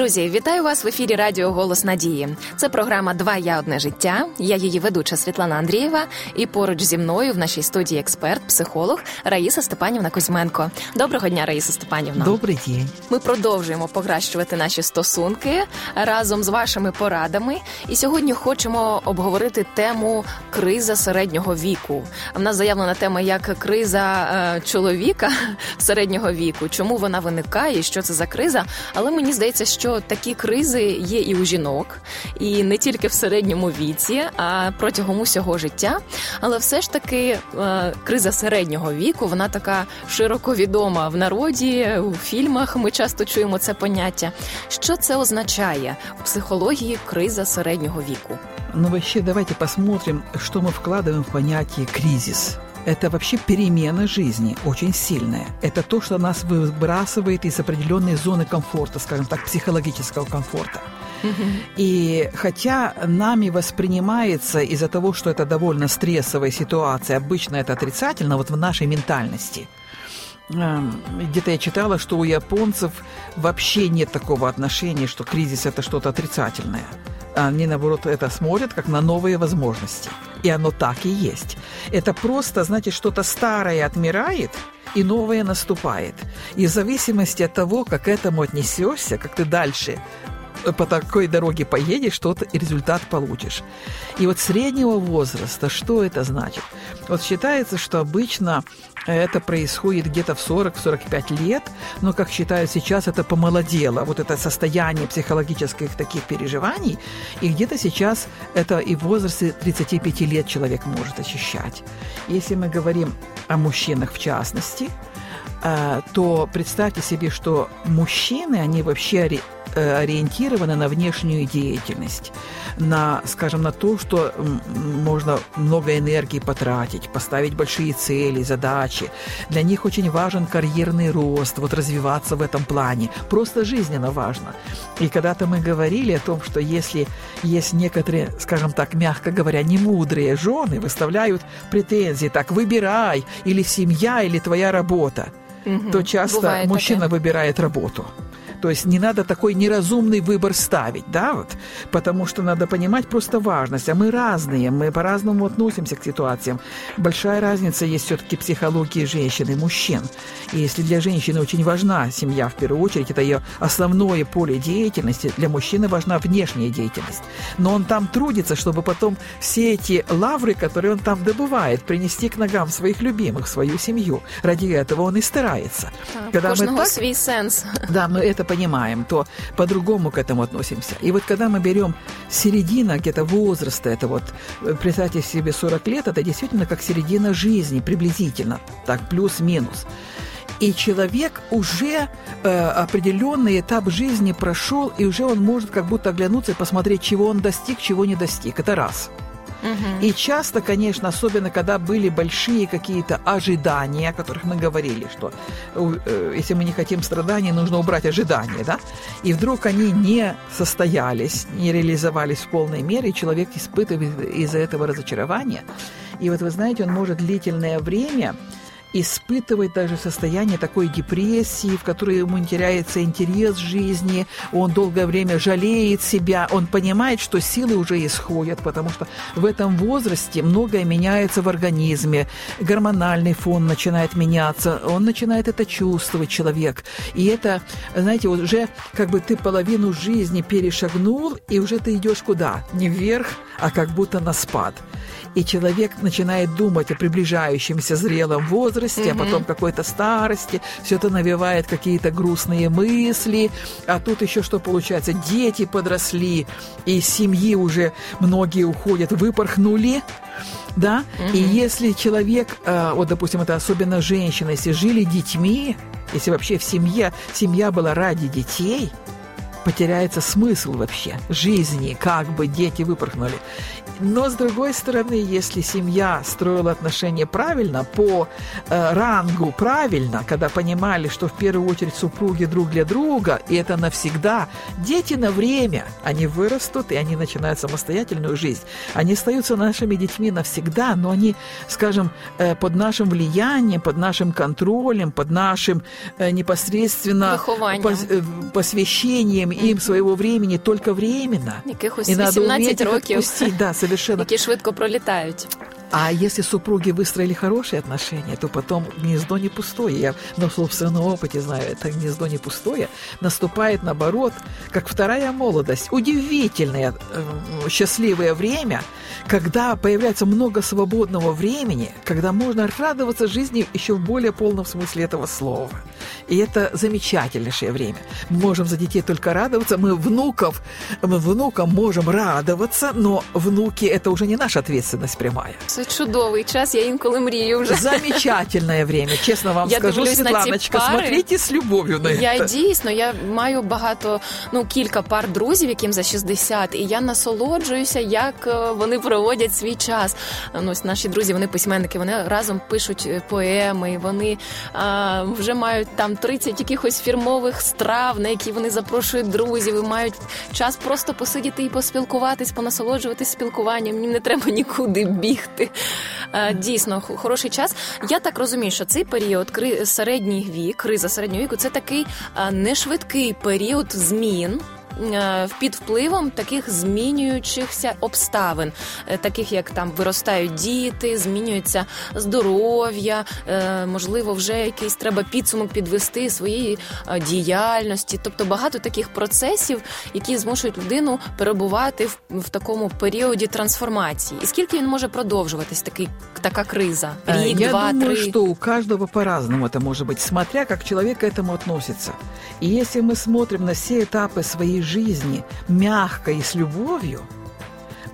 Друзі, вітаю вас в ефірі Радіо Голос Надії. Це програма Два я одне життя. Я її ведуча Світлана Андрієва. І поруч зі мною в нашій студії експерт, психолог Раїса Степанівна Кузьменко. Доброго дня, Раїса Степанівна. Добрий день. Ми продовжуємо покращувати наші стосунки разом з вашими порадами. І сьогодні хочемо обговорити тему криза середнього віку. В нас заявлена тема як криза е, чоловіка середнього віку. Чому вона виникає? Що це за криза? Але мені здається, що такі кризи є і у жінок, і не тільки в середньому віці, а протягом усього життя. Але все ж таки е, криза середнього віку вона така широко відома в народі, у фільмах. Ми часто чуємо це поняття. Що це означає в психології криза середнього віку? Ну, вообще, давайте посмотрим, что мы вкладываем в понятие «кризис». Это вообще перемена жизни, очень сильная. Это то, что нас выбрасывает из определенной зоны комфорта, скажем так, психологического комфорта. И хотя нами воспринимается из-за того, что это довольно стрессовая ситуация, обычно это отрицательно, вот в нашей ментальности – где-то я читала, что у японцев вообще нет такого отношения, что кризис это что-то отрицательное. Они, наоборот, это смотрят как на новые возможности. И оно так и есть. Это просто, знаете, что-то старое отмирает, и новое наступает. И в зависимости от того, как к этому отнесешься, как ты дальше по такой дороге поедешь, что-то результат получишь. И вот среднего возраста, что это значит? Вот считается, что обычно это происходит где-то в 40-45 лет, но, как считают сейчас, это помолодело, вот это состояние психологических таких переживаний, и где-то сейчас это и в возрасте 35 лет человек может ощущать. Если мы говорим о мужчинах в частности, э, то представьте себе, что мужчины, они вообще Э, ориентированы на внешнюю деятельность, на, скажем, на то, что можно много энергии потратить, поставить большие цели, задачи. Для них очень важен карьерный рост, вот развиваться в этом плане. Просто жизненно важно. И когда-то мы говорили о том, что если есть некоторые, скажем так, мягко говоря, немудрые жены, выставляют претензии, так, выбирай, или семья, или твоя работа, угу. то часто Бывает мужчина такая. выбирает работу. То есть не надо такой неразумный выбор ставить, да, вот, потому что надо понимать просто важность. А мы разные, мы по-разному относимся к ситуациям. Большая разница есть все-таки психологии женщин и мужчин. И если для женщины очень важна семья в первую очередь, это ее основное поле деятельности, для мужчины важна внешняя деятельность. Но он там трудится, чтобы потом все эти лавры, которые он там добывает, принести к ногам своих любимых, свою семью. Ради этого он и старается. А, Когда мы так, свой сенс. Да, мы это понимаем, то по-другому к этому относимся. И вот когда мы берем середина где-то возраста, это вот, э, представьте себе 40 лет, это действительно как середина жизни, приблизительно, так, плюс-минус. И человек уже э, определенный этап жизни прошел, и уже он может как будто оглянуться и посмотреть, чего он достиг, чего не достиг. Это раз – Угу. И часто, конечно, особенно когда были большие какие-то ожидания, о которых мы говорили, что э, если мы не хотим страданий, нужно убрать ожидания, да? И вдруг они не состоялись, не реализовались в полной мере, и человек испытывает из-за этого разочарование. И вот вы знаете, он может длительное время испытывает даже состояние такой депрессии, в которой ему теряется интерес жизни, он долгое время жалеет себя, он понимает, что силы уже исходят, потому что в этом возрасте многое меняется в организме, гормональный фон начинает меняться, он начинает это чувствовать, человек. И это, знаете, уже как бы ты половину жизни перешагнул, и уже ты идешь куда? Не вверх, а как будто на спад. И человек начинает думать о приближающемся зрелом возрасте, mm-hmm. а потом какой-то старости, все это навевает какие-то грустные мысли, а тут еще что получается, дети подросли, и семьи уже многие уходят, выпорхнули, да, mm-hmm. и если человек, э, вот, допустим, это особенно женщина, если жили детьми, если вообще в семье, семья была ради детей, потеряется смысл вообще жизни, как бы дети выпорхнули. Но, с другой стороны, если семья строила отношения правильно, по э, рангу правильно, когда понимали, что в первую очередь супруги друг для друга, и это навсегда, дети на время, они вырастут, и они начинают самостоятельную жизнь. Они остаются нашими детьми навсегда, но они, скажем, э, под нашим влиянием, под нашим контролем, под нашим э, непосредственно пос, э, посвящением уделяем им своего времени только временно. Якихось И надо 18 уметь их років, отпустить. Да, совершенно. які швидко пролітають. А если супруги выстроили хорошие отношения, то потом гнездо не пустое. Я на собственном опыте знаю, это гнездо не пустое. Наступает, наоборот, как вторая молодость. Удивительное, э, счастливое время, когда появляется много свободного времени, когда можно радоваться жизни еще в более полном смысле этого слова. И это замечательнейшее время. Мы можем за детей только радоваться. Мы внуков, мы внукам можем радоваться, но внуки – это уже не наша ответственность прямая Це чудовий час, я інколи мрію вже. Замечательное время, честно вам Я скажу, дивлюсь на ці Светланочка. пари. Смотрите с любовью на Я это. дійсно я маю багато, ну кілька пар друзів, яким за 60, і я насолоджуюся, як е, вони проводять свій час. Ну, ось наші друзі, вони письменники, вони разом пишуть е, поеми, вони а, вже мають там 30 якихось фірмових страв, на які вони запрошують друзів, і мають час просто посидіти і поспілкуватись, понасолоджуватись спілкуванням. Їм не треба нікуди бігти. А, дійсно, х- хороший час. Я так розумію, що цей період кри середній вік, криза середнього віку, це такий а, нешвидкий період змін. е, Під впливом таких змінюючихся обставин, е, таких як там виростають діти, змінюється здоров'я, е, можливо, вже якийсь треба підсумок підвести своєї е, діяльності. Тобто багато таких процесів, які змушують людину перебувати в, в такому періоді трансформації. І скільки він може продовжуватись, такий така криза? Э, Рік, Я два, думаю, три. что у каждого по-разному это может быть, смотря как человек к этому относится. И если мы смотрим на все этапы своей Жизни мягко и с любовью,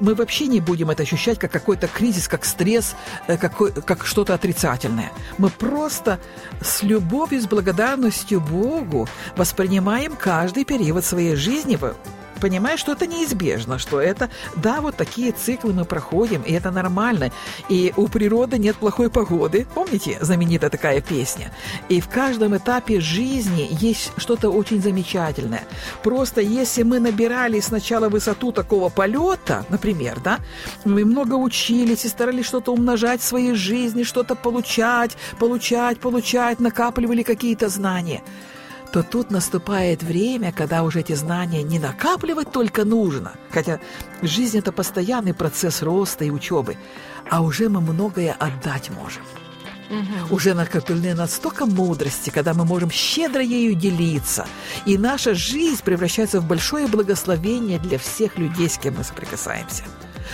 мы вообще не будем это ощущать как какой-то кризис, как стресс, э, какой, как что-то отрицательное. Мы просто с любовью, с благодарностью Богу воспринимаем каждый период своей жизни, понимая, что это неизбежно, что это, да, вот такие циклы мы проходим, и это нормально. И у природы нет плохой погоды. Помните, знаменитая такая песня? И в каждом этапе жизни есть что-то очень замечательное. Просто если мы набирали сначала высоту такого полета, например, да, мы много учились и старались что-то умножать в своей жизни, что-то получать, получать, получать, накапливали какие-то знания – то тут наступает время, когда уже эти знания не накапливать только нужно, хотя жизнь – это постоянный процесс роста и учебы, а уже мы многое отдать можем. Уже накоплены настолько мудрости, когда мы можем щедро ею делиться, и наша жизнь превращается в большое благословение для всех людей, с кем мы соприкасаемся.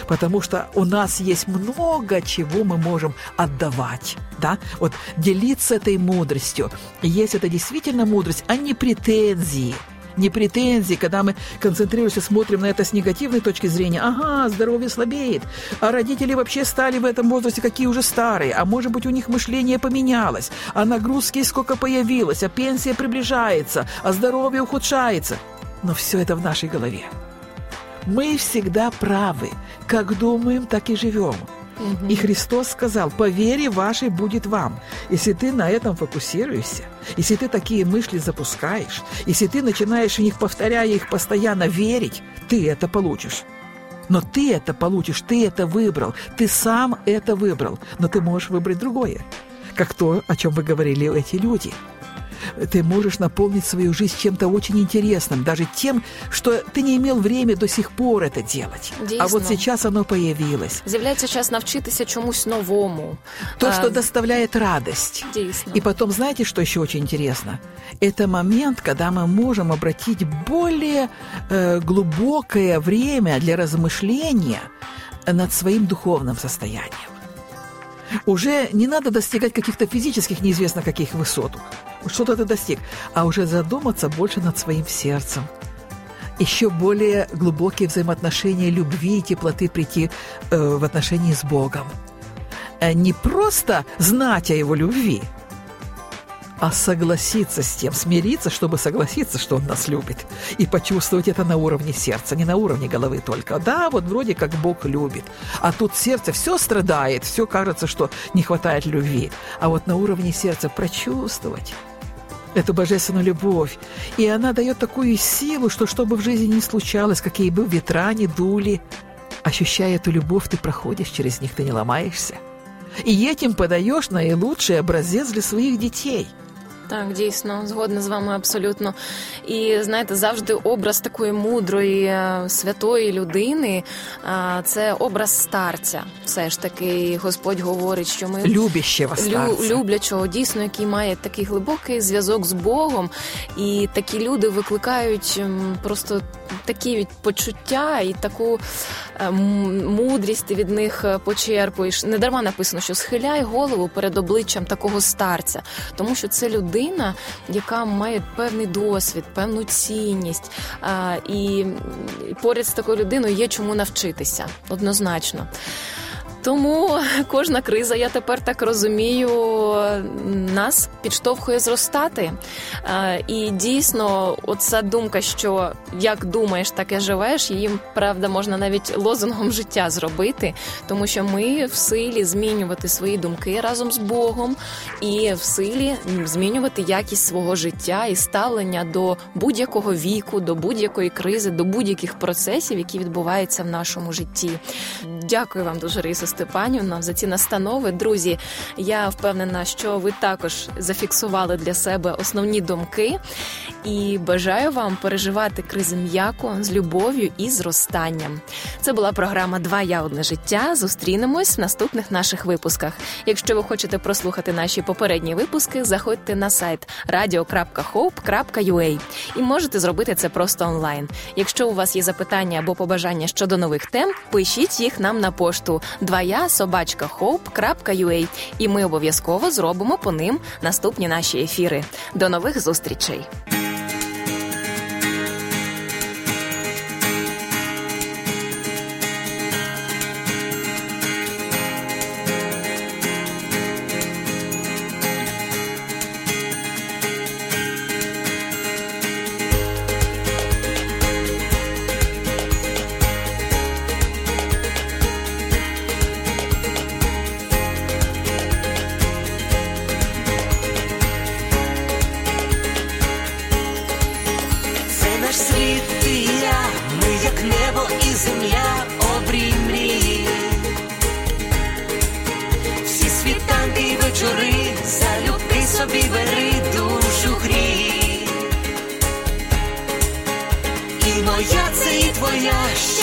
Потому что у нас есть много чего мы можем отдавать, да? Вот делиться этой мудростью. И если это действительно мудрость, а не претензии – не претензии, когда мы концентрируемся, смотрим на это с негативной точки зрения. Ага, здоровье слабеет. А родители вообще стали в этом возрасте какие уже старые. А может быть, у них мышление поменялось. А нагрузки сколько появилось. А пенсия приближается. А здоровье ухудшается. Но все это в нашей голове. Мы всегда правы. Как думаем, так и живем. И Христос сказал, по вере вашей будет вам. Если ты на этом фокусируешься, если ты такие мысли запускаешь, если ты начинаешь в них, повторяя их постоянно, верить, ты это получишь. Но ты это получишь, ты это выбрал, ты сам это выбрал, но ты можешь выбрать другое, как то, о чем вы говорили эти люди Ты можешь наполнить свою жизнь чем-то очень интересным, даже тем, что ты не имел время до сих пор это делать. А вот Дійсно. сейчас оно появилось. З'являється час навчитися чомусь новому. То, А, что доставляет радость. Дійсно. И потом, знаете, что еще очень интересно? Это момент, когда мы можем обратить более э, глубокое время для размышления над своим духовным состоянием. Уже не надо достигать каких-то физических неизвестно каких высот. Что-то ты достиг. А уже задуматься больше над своим сердцем. Еще более глубокие взаимоотношения любви и теплоты прийти э, в отношении с Богом. Э, Не просто знать о Его любви, а согласиться с тем, смириться, чтобы согласиться, что Он нас любит, и почувствовать это на уровне сердца, не на уровне головы только. Да, вот вроде как Бог любит, а тут сердце все страдает, все кажется, что не хватает любви, а вот на уровне сердца прочувствовать эту божественную любовь. И она дает такую силу, что что бы в жизни ни случалось, какие бы ветра ни дули, ощущая эту любовь, ты проходишь через них, ты не ломаешься. И этим подаешь наилучший образец для своих детей – Так, дійсно, згодна з вами абсолютно. І знаєте, завжди образ такої мудрої, е, святої людини це образ старця. Все ж таки, Господь говорить, що ми Любящого старця. люблячого, дійсно, який має такий глибокий зв'язок з Богом. І такі люди викликають просто такі почуття і таку мудрість ти від них е, почерпуєш. Не дарма написано, що схиляй голову перед обличчям такого старця, тому що це людина, яка має певний досвід, певну цінність. І поряд з такою людиною є чому навчитися однозначно. Тому кожна криза, я тепер так розумію, нас підштовхує зростати. І дійсно, оця думка, що як думаєш, так і живеш, її правда можна навіть лозунгом життя зробити, тому що ми в силі змінювати свої думки разом з Богом, і в силі змінювати якість свого життя і ставлення до будь-якого віку, до будь-якої кризи, до будь-яких процесів, які відбуваються в нашому житті. Дякую вам дуже, Рисо Степанівна, за ці настанови. Друзі, я впевнена, що ви також зафіксували для себе основні думки і бажаю вам переживати кризи м'яко з любов'ю і зростанням. Це була програма Два я одне життя. Зустрінемось в наступних наших випусках. Якщо ви хочете прослухати наші попередні випуски, заходьте на сайт radio.hope.ua і можете зробити це просто онлайн. Якщо у вас є запитання або побажання щодо нових тем, пишіть їх нам на пошту 2я собачка hope.ua і ми обов'язково зробимо по ним наступні наші ефіри. До нових зустрічей.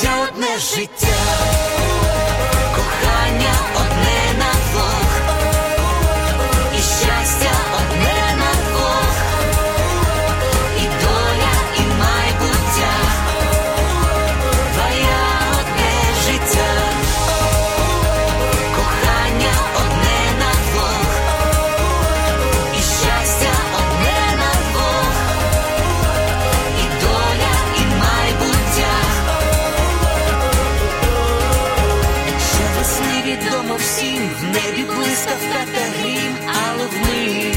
твоє одне життя, кохання одне. That the heat out of me.